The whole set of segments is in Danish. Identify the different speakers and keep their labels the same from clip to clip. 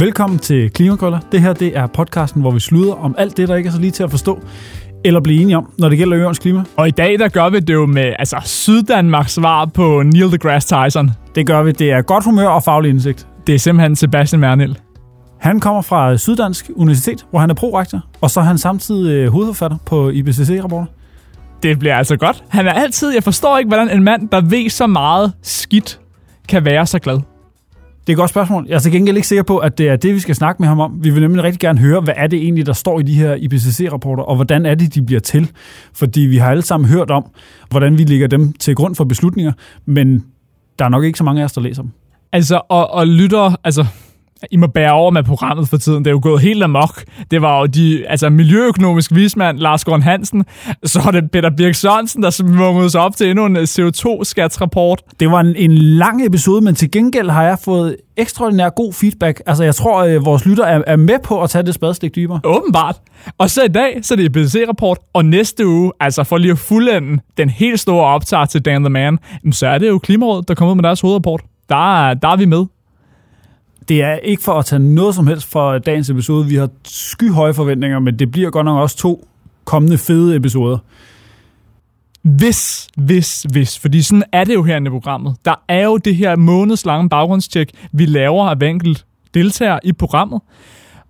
Speaker 1: Velkommen til Klimakrøller. Det her det er podcasten, hvor vi sluder om alt det, der ikke er så lige til at forstå eller blive enige om, når det gælder øernes klima.
Speaker 2: Og i dag, der gør vi det jo med altså, Syddanmarks svar på Neil deGrasse Tyson.
Speaker 1: Det gør vi. Det er godt humør og faglig indsigt.
Speaker 2: Det er simpelthen Sebastian Mernil.
Speaker 1: Han kommer fra Syddansk Universitet, hvor han er prorektor, og så er han samtidig øh, hovedforfatter på IPCC-rapporter.
Speaker 2: Det bliver altså godt. Han er altid, jeg forstår ikke, hvordan en mand, der ved så meget skidt, kan være så glad.
Speaker 1: Det er et godt spørgsmål. Jeg er til gengæld ikke sikker på, at det er det, vi skal snakke med ham om. Vi vil nemlig rigtig gerne høre, hvad er det egentlig, der står i de her IPCC-rapporter, og hvordan er det, de bliver til. Fordi vi har alle sammen hørt om, hvordan vi lægger dem til grund for beslutninger, men der er nok ikke så mange af os, der læser dem.
Speaker 2: Altså, og, og lytter, altså, i må bære over med programmet for tiden. Det er jo gået helt amok. Det var jo de, altså miljøøkonomisk vismand Lars Grøn Hansen, så er det Peter Birk Sørensen, der smungede sig op til endnu en CO2-skatsrapport.
Speaker 1: Det var en, en lang episode, men til gengæld har jeg fået ekstraordinær god feedback. Altså, jeg tror, at øh, vores lytter er, er med på at tage det spadestik dybere.
Speaker 2: Åbenbart. Og så i dag, så er det IPCC-rapport, og næste uge, altså for lige at fuldende den helt store optag til Dan the Man, så er det jo Klimarådet, der kommer ud med deres hovedrapport. Der, der er vi med
Speaker 1: det er ikke for at tage noget som helst for dagens episode. Vi har skyhøje forventninger, men det bliver godt nok også to kommende fede episoder.
Speaker 2: Hvis, hvis, hvis, fordi sådan er det jo herinde i programmet. Der er jo det her månedslange baggrundstjek, vi laver af enkelt deltagere i programmet.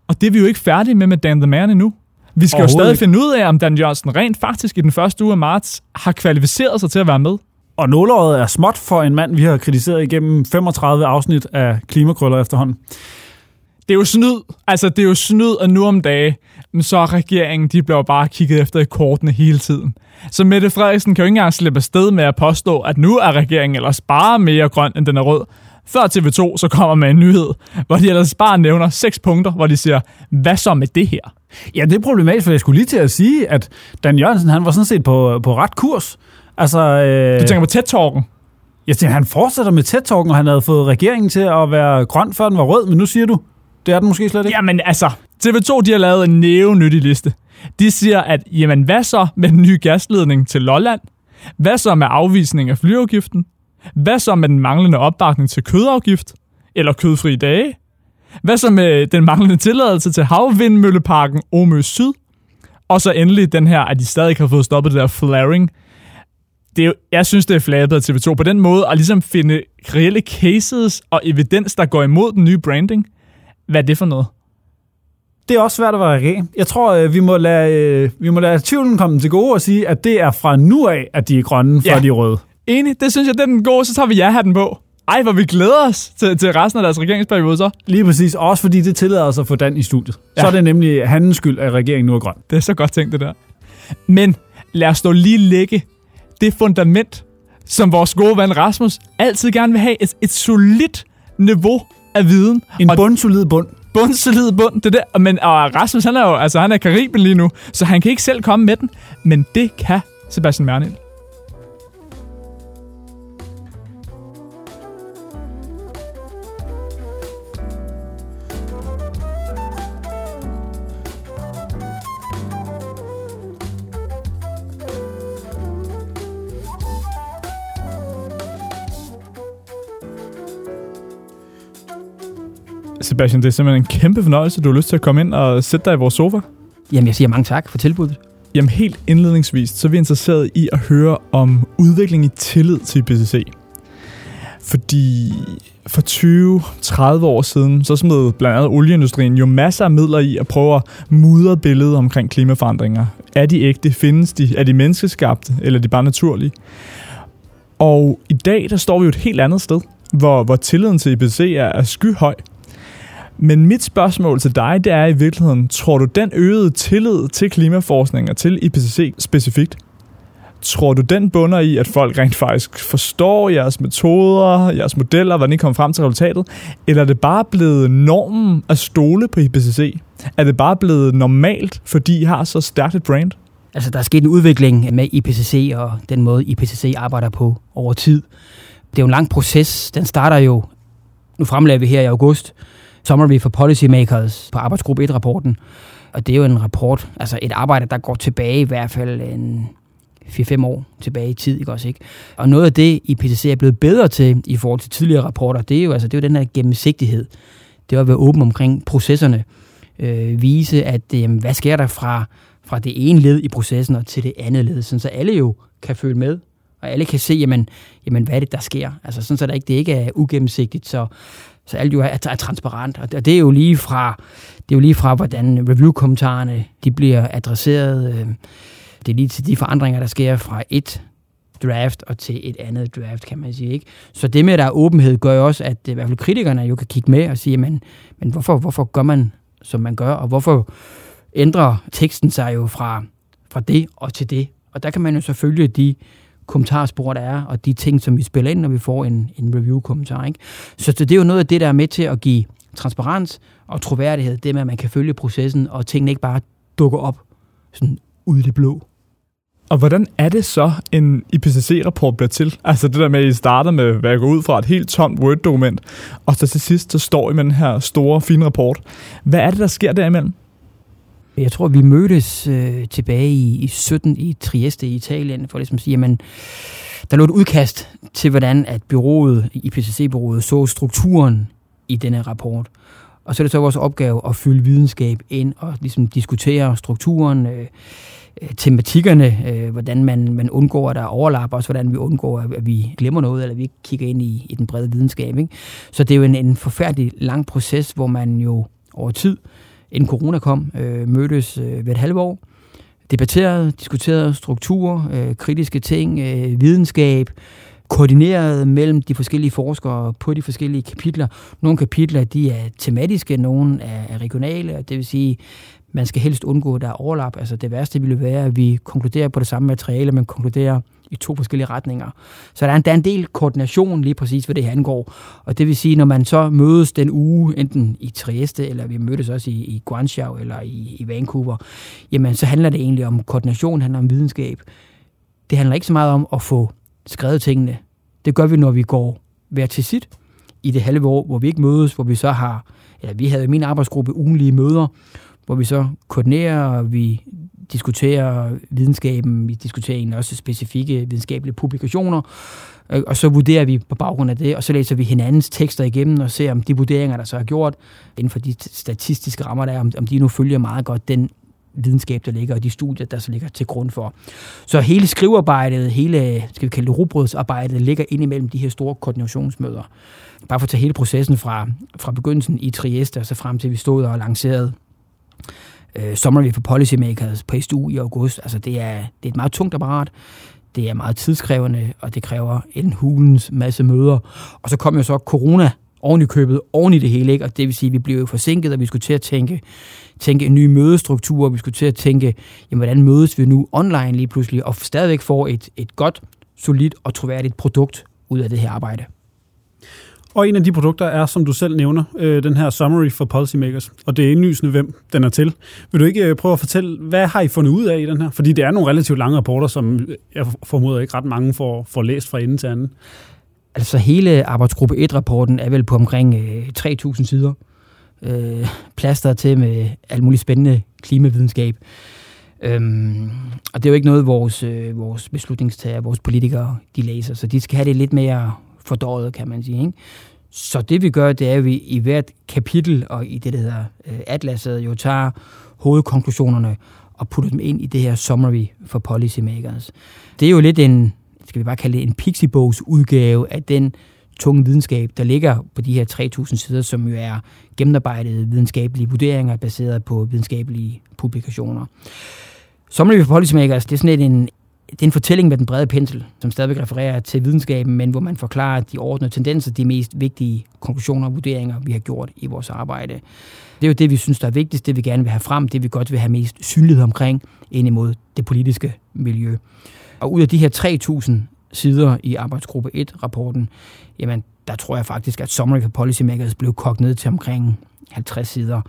Speaker 2: Og det er vi jo ikke færdige med med Dan the Man endnu. Vi skal jo stadig finde ud af, om Dan Jørgensen rent faktisk i den første uge af marts har kvalificeret sig til at være med.
Speaker 1: Og nålåret er småt for en mand, vi har kritiseret igennem 35 afsnit af Klimakrøller efterhånden.
Speaker 2: Det er jo snyd. Altså, det er jo snyd, og nu om dage, så er regeringen, de bliver bare kigget efter i kortene hele tiden. Så Mette Frederiksen kan jo ikke engang slippe afsted med at påstå, at nu er regeringen ellers bare mere grøn, end den er rød. Før TV2 så kommer med en nyhed, hvor de ellers bare nævner seks punkter, hvor de siger, hvad så med det her?
Speaker 1: Ja, det er problematisk, for jeg skulle lige til at sige, at Dan Jørgensen, han var sådan set på, på ret kurs.
Speaker 2: Altså, øh, du tænker på TED-talken?
Speaker 1: Jeg tænker, han fortsætter med TED-talken, og han havde fået regeringen til at være grøn, før den var rød, men nu siger du, det er den måske slet ikke.
Speaker 2: Jamen altså, TV2 de har lavet en nævnyttig liste. De siger, at jamen hvad så med den nye gasledning til Lolland? Hvad så med afvisning af flyafgiften? Hvad så med den manglende opbakning til kødafgift? Eller kødfri dage? Hvad så med den manglende tilladelse til havvindmølleparken Omø Syd? Og så endelig den her, at de stadig har fået stoppet det der flaring det er jo, jeg synes, det er flabet af TV2 på den måde at ligesom finde reelle cases og evidens, der går imod den nye branding. Hvad er det for noget?
Speaker 1: Det er også svært at være regering. Jeg tror, øh, vi må lade, øh, vi må lade tvivlen komme til gode og sige, at det er fra nu af, at de er grønne, før ja. de er røde.
Speaker 2: Enig, det synes jeg, det er den gode. Så tager vi ja-hatten på. Ej, hvor vi glæder os til, til resten af deres regeringsperiode så.
Speaker 1: Lige præcis. Også fordi det tillader os at få Dan i studiet. Ja. Så er det nemlig hans skyld, at regeringen nu er grøn.
Speaker 2: Det er så godt tænkt, det der. Men lad os dog lige lægge det fundament, som vores gode ven Rasmus altid gerne vil have. Et, et solidt niveau af viden.
Speaker 1: En bundsolid bund.
Speaker 2: Bundsolid bund, det der. Men og Rasmus, han er jo altså, han er Kariben lige nu, så han kan ikke selv komme med den. Men det kan Sebastian Mernil. Sebastian, det er simpelthen en kæmpe fornøjelse, du har lyst til at komme ind og sætte dig i vores sofa.
Speaker 3: Jamen, jeg siger mange tak for tilbuddet.
Speaker 2: Jamen, helt indledningsvis, så er vi interesseret i at høre om udvikling i tillid til IPCC. Fordi for 20-30 år siden, så smed blandt andet olieindustrien jo masser af midler i at prøve at mudre billedet omkring klimaforandringer. Er de ægte? Findes de? Er de menneskeskabte? Eller er de bare naturlige? Og i dag, der står vi jo et helt andet sted, hvor, hvor tilliden til IPCC er, er skyhøj. Men mit spørgsmål til dig, det er i virkeligheden, tror du den øgede tillid til klimaforskning og til IPCC specifikt, tror du den bunder i, at folk rent faktisk forstår jeres metoder, jeres modeller, hvordan I kommer frem til resultatet, eller er det bare blevet normen at stole på IPCC? Er det bare blevet normalt, fordi I har så stærkt et brand?
Speaker 3: Altså, der er sket en udvikling med IPCC og den måde, IPCC arbejder på over tid. Det er jo en lang proces. Den starter jo, nu fremlægger vi her i august, Summary for Policymakers på arbejdsgruppe 1-rapporten. Og det er jo en rapport, altså et arbejde, der går tilbage i hvert fald en 4-5 år tilbage i tid, ikke også, ikke? Og noget af det, IPCC er blevet bedre til i forhold til tidligere rapporter, det er jo, altså, det er jo den her gennemsigtighed. det er at være åben omkring processerne. Øh, vise, at øh, hvad sker der fra, fra det ene led i processen og til det andet led, sådan så alle jo kan følge med, og alle kan se, jamen, jamen hvad er det, der sker. Altså sådan så der ikke, det ikke er ugennemsigtigt, så, så alt jo er, er transparent. Og det er jo lige fra, det er jo lige fra hvordan review-kommentarerne de bliver adresseret. Øh, det er lige til de forandringer, der sker fra et draft og til et andet draft, kan man sige. Ikke? Så det med, at der er åbenhed, gør jo også, at øh, i hvert fald kritikerne jo kan kigge med og sige, men, men hvorfor, hvorfor gør man, som man gør, og hvorfor ændrer teksten sig jo fra, fra det og til det. Og der kan man jo selvfølgelig de kommentarspor, der er, og de ting, som vi spiller ind, når vi får en, en review-kommentar. Ikke? Så det er jo noget af det, der er med til at give transparens og troværdighed, det med, at man kan følge processen, og tingene ikke bare dukker op sådan ud i det blå.
Speaker 2: Og hvordan er det så, en IPCC-rapport bliver til? Altså det der med, at I starter med, hvad jeg går ud fra, et helt tomt Word-dokument, og så til sidst, så står I med den her store, fine rapport. Hvad er det, der sker derimellem?
Speaker 3: Jeg tror, vi mødtes øh, tilbage i, i 17 i Trieste i Italien, for ligesom at sige, jamen, der lå et udkast til, hvordan at byrådet, IPCC-byrådet så strukturen i denne rapport. Og så er det så vores opgave at fylde videnskab ind og ligesom diskutere strukturen, øh, øh tematikkerne, øh, hvordan man, man undgår, at der overlap også hvordan vi undgår, at vi glemmer noget, eller vi ikke kigger ind i, i den brede videnskab. Ikke? Så det er jo en, en forfærdelig lang proces, hvor man jo over tid, inden corona kom, øh, mødtes øh, ved et halvt år, debatterede, diskuterede strukturer, øh, kritiske ting, øh, videnskab, koordineret mellem de forskellige forskere på de forskellige kapitler. Nogle kapitler de er tematiske, nogle er regionale, det vil sige, man skal helst undgå, at der er overlap. Altså det værste ville være, at vi konkluderer på det samme materiale, men konkluderer i to forskellige retninger. Så der er, en, der er en del koordination lige præcis, hvad det her angår. Og det vil sige, når man så mødes den uge, enten i Trieste, eller vi mødtes også i, i Guangzhou, eller i, i Vancouver, jamen så handler det egentlig om koordination, handler om videnskab. Det handler ikke så meget om at få skrevet tingene. Det gør vi, når vi går hver til sit i det halve år, hvor vi ikke mødes, hvor vi så har, eller vi havde i min arbejdsgruppe ugenlige møder, hvor vi så koordinerer, og vi diskuterer videnskaben, vi diskuterer egentlig også specifikke videnskabelige publikationer, øh, og så vurderer vi på baggrund af det, og så læser vi hinandens tekster igennem og ser, om de vurderinger, der så er gjort inden for de statistiske rammer, der er, om de nu følger meget godt den videnskab, der ligger, og de studier, der så ligger til grund for. Så hele skrivearbejdet, hele, skal vi kalde det rugbrødsarbejdet, ligger ind imellem de her store koordinationsmøder. Bare for at tage hele processen fra, fra begyndelsen i Trieste, og så frem til vi stod og lancerede øh, Summary for Policymakers på SDU i august. Altså det er, det er et meget tungt apparat. Det er meget tidskrævende, og det kræver en hulens masse møder. Og så kom jo så corona oven i købet, oven i det hele, ikke? og det vil sige, at vi blev jo forsinket, og vi skulle til at tænke, tænke en ny mødestruktur, vi skulle til at tænke, jamen, hvordan mødes vi nu online lige pludselig, og stadigvæk få et, et godt, solidt og troværdigt produkt ud af det her arbejde.
Speaker 1: Og en af de produkter er, som du selv nævner, øh, den her Summary for Policymakers. Og det er indlysende, hvem den er til. Vil du ikke øh, prøve at fortælle, hvad har I fundet ud af i den her? Fordi det er nogle relativt lange rapporter, som jeg formoder ikke ret mange får, får læst fra ende til anden.
Speaker 3: Altså hele arbejdsgruppe 1-rapporten er vel på omkring øh, 3.000 sider. Øh, plaster til med alt muligt spændende klimavidenskab. Øhm, og det er jo ikke noget, vores, øh, vores beslutningstager, vores politikere, de læser. Så de skal have det lidt mere fordøjet, kan man sige. Ikke? Så det vi gør, det er, at vi i hvert kapitel og i det, der hedder øh, atlaset, jo tager hovedkonklusionerne og putter dem ind i det her summary for policymakers. Det er jo lidt en, skal vi bare kalde det en pixiebogs udgave af den tunge videnskab, der ligger på de her 3.000 sider, som jo er gennemarbejdede videnskabelige vurderinger baseret på videnskabelige publikationer. Summary for Policymakers, det er sådan en, det er en fortælling med den brede pensel, som stadigvæk refererer til videnskaben, men hvor man forklarer de ordnede tendenser, de mest vigtige konklusioner og vurderinger, vi har gjort i vores arbejde. Det er jo det, vi synes, der er vigtigst, det vi gerne vil have frem, det vi godt vil have mest synlighed omkring ind imod det politiske miljø. Og ud af de her 3.000 sider i arbejdsgruppe 1-rapporten, jamen der tror jeg faktisk, at Summary for Policymakers blev kogt ned til omkring 50 sider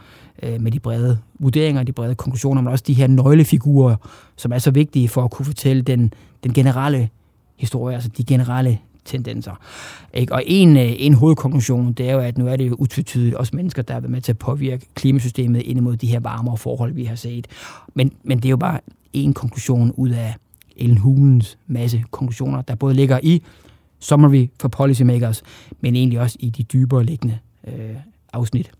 Speaker 3: øh, med de brede vurderinger, de brede konklusioner, men også de her nøglefigurer, som er så vigtige for at kunne fortælle den, den generelle historie, altså de generelle tendenser. Ikke? Og en, øh, en hovedkonklusion, det er jo, at nu er det jo utvetydigt også mennesker, der har været med til at påvirke klimasystemet ind imod de her varmere forhold, vi har set. Men, men det er jo bare en konklusion ud af Ellen Hulens masse konklusioner, der både ligger i Summary for Policymakers, men egentlig også i de dybere liggende øh, afsnit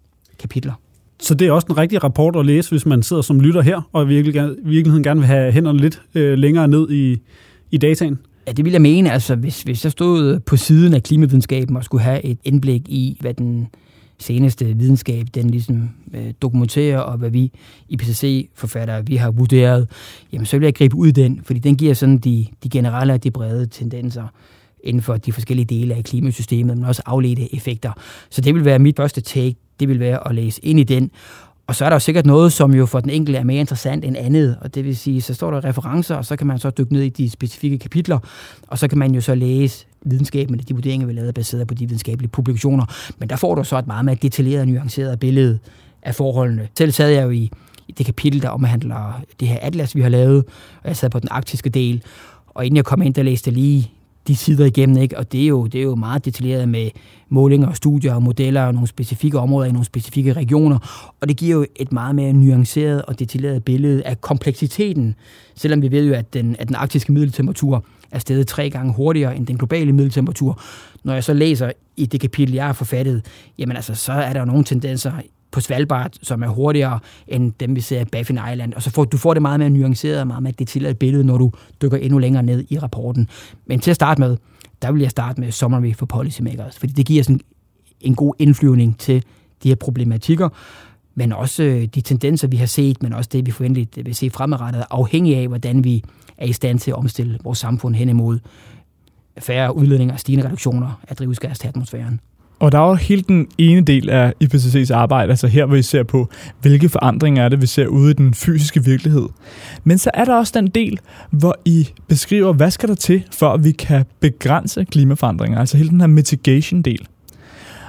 Speaker 3: kapitler.
Speaker 1: Så det er også en rigtig rapport at læse, hvis man sidder som lytter her, og virkelig virkeligheden gerne vil have hænderne lidt øh, længere ned i, i dataen?
Speaker 3: Ja, det vil jeg mene. Altså, hvis, hvis jeg stod på siden af klimavidenskaben og skulle have et indblik i, hvad den seneste videnskab, den ligesom øh, dokumenterer, og hvad vi i PCC-forfattere, vi har vurderet, jamen så vil jeg gribe ud den, fordi den giver sådan de, de generelle og de brede tendenser inden for de forskellige dele af klimasystemet, men også afledte effekter. Så det vil være mit første take, det vil være at læse ind i den, og så er der jo sikkert noget, som jo for den enkelte er mere interessant end andet, og det vil sige, så står der referencer, og så kan man så dykke ned i de specifikke kapitler, og så kan man jo så læse videnskaben, de vurderinger, vi lavede, baseret på de videnskabelige publikationer. Men der får du så et meget mere detaljeret og nuanceret billede af forholdene. Selv sad jeg jo i, i det kapitel, der omhandler det her atlas, vi har lavet, og jeg sad på den arktiske del, og inden jeg kom ind, der læste lige de sider igennem, ikke? og det er, jo, det er jo meget detaljeret med målinger og studier og modeller og nogle specifikke områder i nogle specifikke regioner, og det giver jo et meget mere nuanceret og detaljeret billede af kompleksiteten, selvom vi ved jo, at den, at den arktiske middeltemperatur er steget tre gange hurtigere end den globale middeltemperatur. Når jeg så læser i det kapitel, jeg har forfattet, jamen altså, så er der jo nogle tendenser på Svalbard, som er hurtigere end dem, vi ser i Baffin Island. Og så får du får det meget mere nuanceret og meget mere detaljeret billede, når du dykker endnu længere ned i rapporten. Men til at starte med, der vil jeg starte med Summary for Policymakers, fordi det giver sådan en god indflyvning til de her problematikker, men også øh, de tendenser, vi har set, men også det, vi forventeligt øh, vil se fremadrettet, afhængig af, hvordan vi er i stand til at omstille vores samfund hen imod færre udledninger og stigende reduktioner af drivhusgas til atmosfæren.
Speaker 2: Og der er jo hele den ene del af IPCC's arbejde, altså her, hvor vi ser på, hvilke forandringer er det, vi ser ude i den fysiske virkelighed. Men så er der også den del, hvor I beskriver, hvad skal der til, for at vi kan begrænse klimaforandringer, altså hele den her mitigation-del.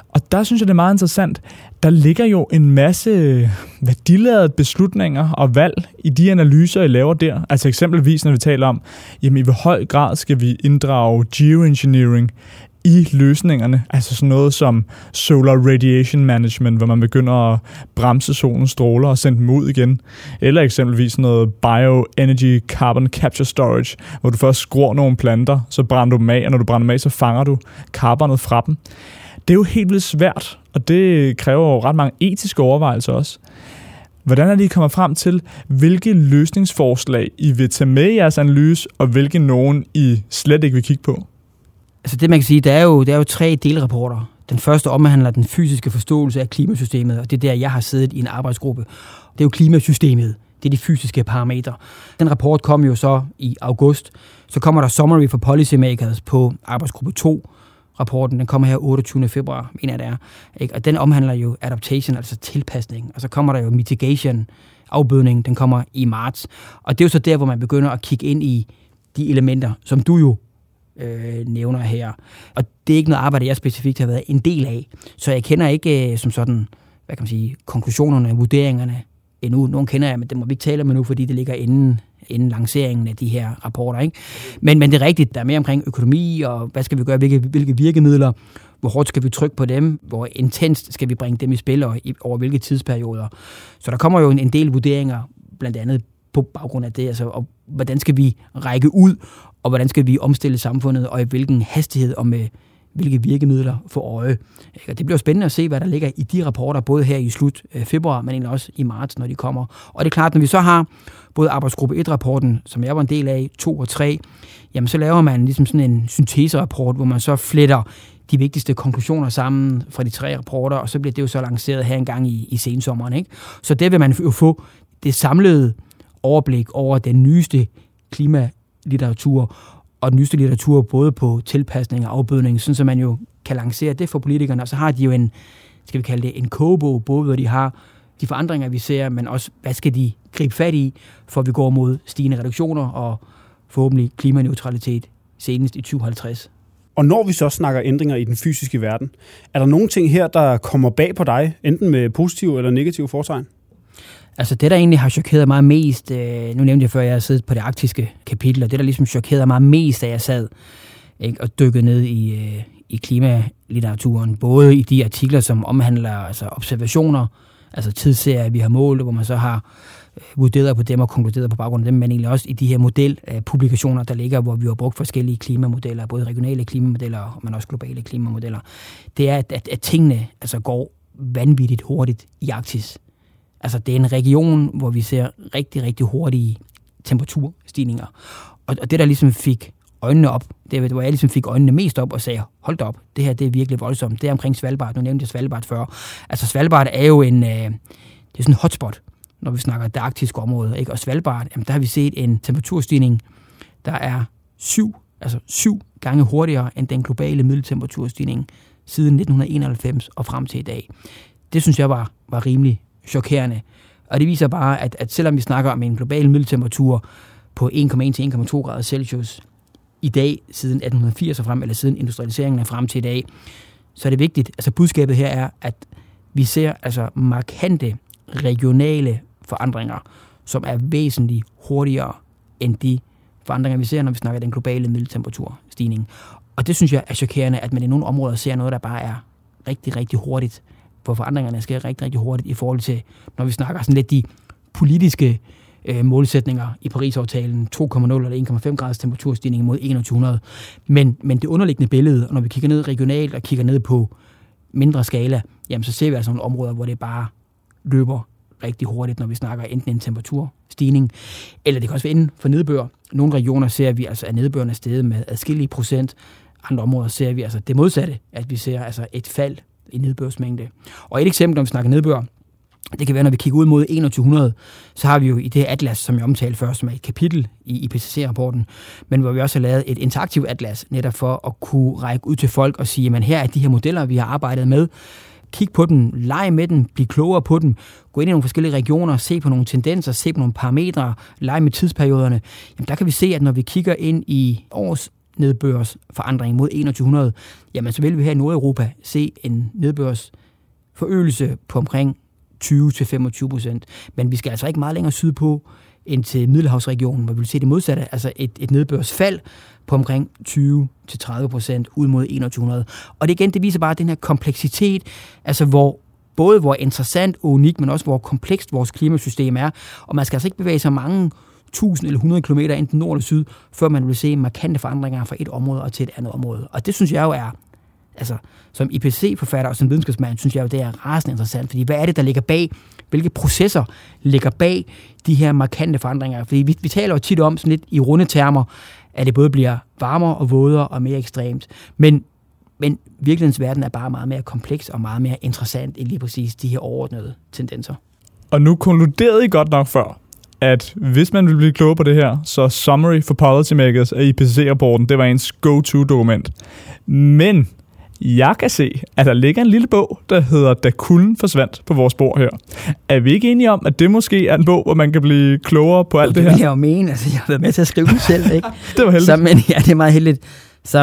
Speaker 2: Og der synes jeg, det er meget interessant. Der ligger jo en masse værdiladede beslutninger og valg i de analyser, I laver der. Altså eksempelvis, når vi taler om, jamen i hvor høj grad skal vi inddrage geoengineering i løsningerne. Altså sådan noget som solar radiation management, hvor man begynder at bremse solens stråler og sende dem ud igen. Eller eksempelvis noget bioenergy carbon capture storage, hvor du først skruer nogle planter, så brænder du dem af, og når du brænder dem af, så fanger du carbonet fra dem. Det er jo helt vildt svært, og det kræver jo ret mange etiske overvejelser også. Hvordan er de kommet frem til, hvilke løsningsforslag I vil tage med i jeres analyse, og hvilke nogen I slet ikke vil kigge på?
Speaker 3: Altså det man kan sige, der er jo, der er jo tre delrapporter. Den første omhandler den fysiske forståelse af klimasystemet, og det er der, jeg har siddet i en arbejdsgruppe. Det er jo klimasystemet. Det er de fysiske parametre. Den rapport kom jo så i august. Så kommer der Summary for Policymakers på arbejdsgruppe 2. Rapporten den kommer her 28. februar, mener jeg det er. Ikke? Og den omhandler jo adaptation, altså tilpasning. Og så kommer der jo mitigation, afbødning, den kommer i marts. Og det er jo så der, hvor man begynder at kigge ind i de elementer, som du jo øh, nævner her. Og det er ikke noget arbejde, jeg specifikt har været en del af. Så jeg kender ikke øh, som sådan, hvad kan man sige, konklusionerne, vurderingerne endnu. Nogle kender jeg, men det må vi ikke tale om endnu, fordi det ligger inden, inden lanceringen af de her rapporter. Ikke? Men, men det er rigtigt, der er mere omkring økonomi, og hvad skal vi gøre, hvilke, hvilke virkemidler, hvor hårdt skal vi trykke på dem, hvor intenst skal vi bringe dem i spil, og i, over hvilke tidsperioder. Så der kommer jo en, en del vurderinger, blandt andet på baggrund af det, altså, og hvordan skal vi række ud, og hvordan skal vi omstille samfundet, og i hvilken hastighed og med hvilke virkemidler for øje. Og det bliver spændende at se, hvad der ligger i de rapporter, både her i slut øh, februar, men egentlig også i marts, når de kommer. Og det er klart, når vi så har både arbejdsgruppe 1-rapporten, som jeg var en del af, 2 og 3, jamen så laver man ligesom sådan en synteserapport, hvor man så fletter de vigtigste konklusioner sammen fra de tre rapporter, og så bliver det jo så lanceret her en gang i, i sensommeren. Ikke? Så det vil man jo få det samlede overblik over den nyeste klima litteratur, og den nyeste litteratur både på tilpasning og afbødning, sådan så man jo kan lancere det for politikerne, og så har de jo en, skal vi kalde det, en kogebog, både hvor de har de forandringer, vi ser, men også, hvad skal de gribe fat i, for vi går mod stigende reduktioner og forhåbentlig klimaneutralitet senest i 2050.
Speaker 1: Og når vi så snakker ændringer i den fysiske verden, er der nogle ting her, der kommer bag på dig, enten med positive eller negative fortegn?
Speaker 3: Altså det, der egentlig har chokeret mig mest, øh, nu nævnte jeg før, at jeg har siddet på det arktiske kapitel, og det, der ligesom chokerede mig mest, da jeg sad ikke, og dykkede ned i, øh, i klimalitteraturen, både i de artikler, som omhandler altså observationer, altså tidsserier, vi har målt, hvor man så har øh, vurderet på dem og konkluderet på baggrund af dem, men egentlig også i de her modelpublikationer, øh, der ligger, hvor vi har brugt forskellige klimamodeller, både regionale klimamodeller, men også globale klimamodeller. Det er, at, at, at tingene altså går vanvittigt hurtigt i Arktis. Altså, det er en region, hvor vi ser rigtig, rigtig hurtige temperaturstigninger. Og, og det, der ligesom fik øjnene op, det hvor jeg ligesom fik øjnene mest op og sagde, hold da op, det her det er virkelig voldsomt. Det er omkring Svalbard. Nu nævnte jeg Svalbard før. Altså, Svalbard er jo en, øh, det er sådan en hotspot, når vi snakker det arktiske område. Ikke? Og Svalbard, jamen, der har vi set en temperaturstigning, der er syv, altså syv gange hurtigere end den globale middeltemperaturstigning siden 1991 og frem til i dag. Det synes jeg var, var rimelig chokerende. Og det viser bare, at, at selvom vi snakker om en global middeltemperatur på 1,1 til 1,2 grader Celsius i dag, siden 1880 og frem, eller siden industrialiseringen er frem til i dag, så er det vigtigt, altså budskabet her er, at vi ser altså markante regionale forandringer, som er væsentligt hurtigere end de forandringer, vi ser, når vi snakker den globale middeltemperaturstigning. Og det synes jeg er chokerende, at man i nogle områder ser noget, der bare er rigtig, rigtig hurtigt, hvor forandringerne sker rigtig, rigtig hurtigt i forhold til, når vi snakker sådan lidt de politiske øh, målsætninger i Paris-aftalen, 2,0 eller 1,5 graders temperaturstigning mod 2100. Men, men det underliggende billede, når vi kigger ned regionalt og kigger ned på mindre skala, jamen så ser vi altså nogle områder, hvor det bare løber rigtig hurtigt, når vi snakker enten en temperaturstigning, eller det kan også være inden for nedbør. Nogle regioner ser vi altså, at nedbøren er steget med adskillige procent. Andre områder ser vi altså det modsatte, at vi ser altså et fald i nedbørsmængde. Og et eksempel, når vi snakker nedbør, det kan være, når vi kigger ud mod 2100, så har vi jo i det atlas, som jeg omtalte før, som er et kapitel i IPCC-rapporten, men hvor vi også har lavet et interaktivt atlas, netop for at kunne række ud til folk og sige, at her er de her modeller, vi har arbejdet med, kig på dem, lege med dem, bliv klogere på dem, gå ind i nogle forskellige regioner, se på nogle tendenser, se på nogle parametre, lege med tidsperioderne, jamen der kan vi se, at når vi kigger ind i års nedbørsforandring mod 2100, jamen så vil vi her i Nordeuropa se en nedbørsforøgelse på omkring 20-25 procent. Men vi skal altså ikke meget længere sydpå end til Middelhavsregionen, hvor vi vil se det modsatte, altså et, et nedbørsfald på omkring 20-30 procent ud mod 2100. Og det igen, det viser bare den her kompleksitet, altså hvor både hvor interessant og unik, men også hvor komplekst vores klimasystem er. Og man skal altså ikke bevæge sig mange 1000 eller 100 km enten nord eller syd, før man vil se markante forandringer fra et område og til et andet område. Og det synes jeg jo er, altså som IPC-forfatter og som videnskabsmand, synes jeg jo, det er rasende interessant, fordi hvad er det, der ligger bag, hvilke processer ligger bag de her markante forandringer? Fordi vi, vi taler jo tit om sådan lidt i runde termer, at det både bliver varmere og vådere og mere ekstremt. Men, men virkelighedens verden er bare meget mere kompleks og meget mere interessant end lige præcis de her overordnede tendenser.
Speaker 2: Og nu konkluderede I godt nok før, at hvis man vil blive klogere på det her, så Summary for Policymakers af IPCC-rapporten, det var ens go-to-dokument. Men jeg kan se, at der ligger en lille bog, der hedder Da kulden forsvandt på vores bord her. Er vi ikke enige om, at det måske er en bog, hvor man kan blive klogere på alt det,
Speaker 3: det
Speaker 2: her?
Speaker 3: Det vil jeg jo mene. Altså, jeg har været med til at skrive den selv, ikke?
Speaker 2: det var heldigt.
Speaker 3: Sammen med, ja, det er meget heldigt.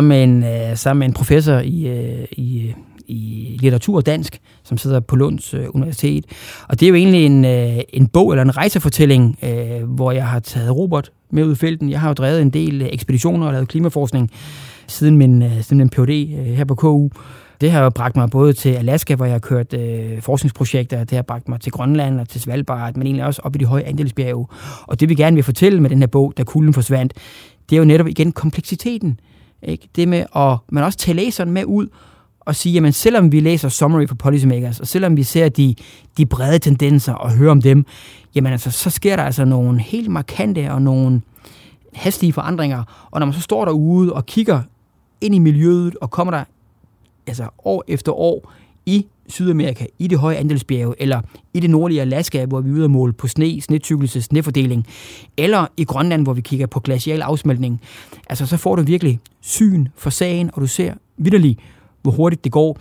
Speaker 3: Med en, sammen med en professor i, uh, i, i litteratur og dansk, som sidder på Lunds øh, Universitet. Og det er jo egentlig en, øh, en bog eller en rejsefortælling, øh, hvor jeg har taget Robert med ud i felten. Jeg har jo drevet en del ekspeditioner og lavet klimaforskning siden min, øh, siden min PhD øh, her på KU. Det har jo bragt mig både til Alaska, hvor jeg har kørt øh, forskningsprojekter. Det har bragt mig til Grønland og til Svalbard, men egentlig også op i de høje andelsbjerge. Og det vi gerne vil fortælle med den her bog, da kulden forsvandt, det er jo netop igen kompleksiteten. Ikke? Det med at man også tage læseren med ud og sige, jamen selvom vi læser Summary for Policymakers, og selvom vi ser de, de brede tendenser og hører om dem, jamen altså, så sker der altså nogle helt markante og nogle hastige forandringer. Og når man så står derude og kigger ind i miljøet, og kommer der altså år efter år i Sydamerika, i det høje andelsbjerge, eller i det nordlige Alaska, hvor vi er ude at måle på sne, snetykkelse, snefordeling, eller i Grønland, hvor vi kigger på glacial afsmeltning, altså så får du virkelig syn for sagen, og du ser vidderligt, hvor hurtigt det går,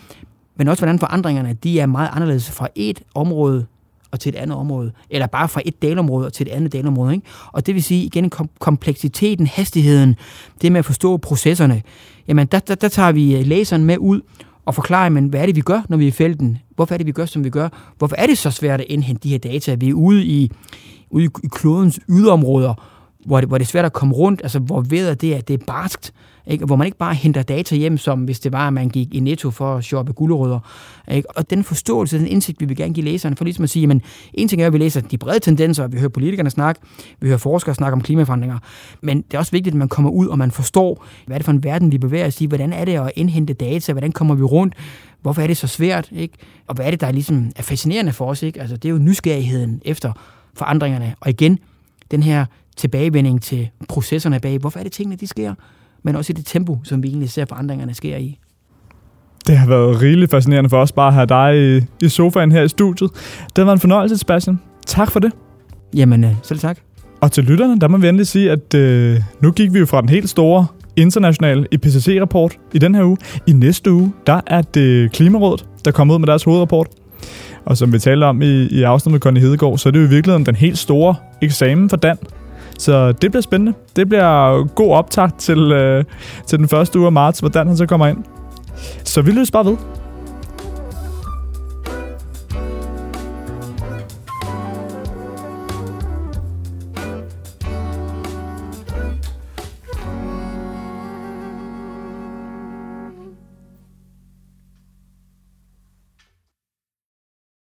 Speaker 3: men også hvordan forandringerne, de er meget anderledes fra et område og til et andet område, eller bare fra et delområde og til et andet delområde. Ikke? Og det vil sige, igen, kompleksiteten, hastigheden, det med at forstå processerne, jamen der, der, der tager vi øh, læseren med ud og forklarer, men hvad er det, vi gør, når vi er i felten? Hvorfor er det, vi gør, som vi gør? Hvorfor er det så svært at indhente de her data? Vi er ude i, ude i klodens yderområder, hvor det, hvor det er svært at komme rundt, altså hvor ved det er, det er barskt, ikke? hvor man ikke bare henter data hjem, som hvis det var, at man gik i netto for at shoppe gulerødder. Ikke? Og den forståelse, den indsigt, vi vil gerne give læserne, for ligesom at sige, men en ting er, at vi læser de brede tendenser, vi hører politikerne snakke, vi hører forskere snakke om klimaforandringer, men det er også vigtigt, at man kommer ud, og man forstår, hvad er det for en verden, vi bevæger os i, hvordan er det at indhente data, hvordan kommer vi rundt, Hvorfor er det så svært? Ikke? Og hvad er det, der ligesom er fascinerende for os? Ikke? Altså, det er jo nysgerrigheden efter forandringerne. Og igen, den her tilbagevending til processerne bag. Hvorfor er det tingene, de sker? Men også i det tempo, som vi egentlig ser forandringerne sker i.
Speaker 2: Det har været rigeligt fascinerende for os bare at have dig i, i sofaen her i studiet. Det været en fornøjelse, Sebastian. Tak for det.
Speaker 3: Jamen, øh, selv tak.
Speaker 2: Og til lytterne, der må vi endelig sige, at øh, nu gik vi jo fra den helt store internationale IPCC-rapport i den her uge. I næste uge, der er det Klimarådet, der kommer ud med deres hovedrapport. Og som vi talte om i, i afsnittet med Conny Hedegaard, så er det jo i virkeligheden den helt store eksamen for Dan. Så det bliver spændende. Det bliver god optakt til, øh, til den første uge af marts, hvordan han så kommer ind. Så vi lyttes bare ved.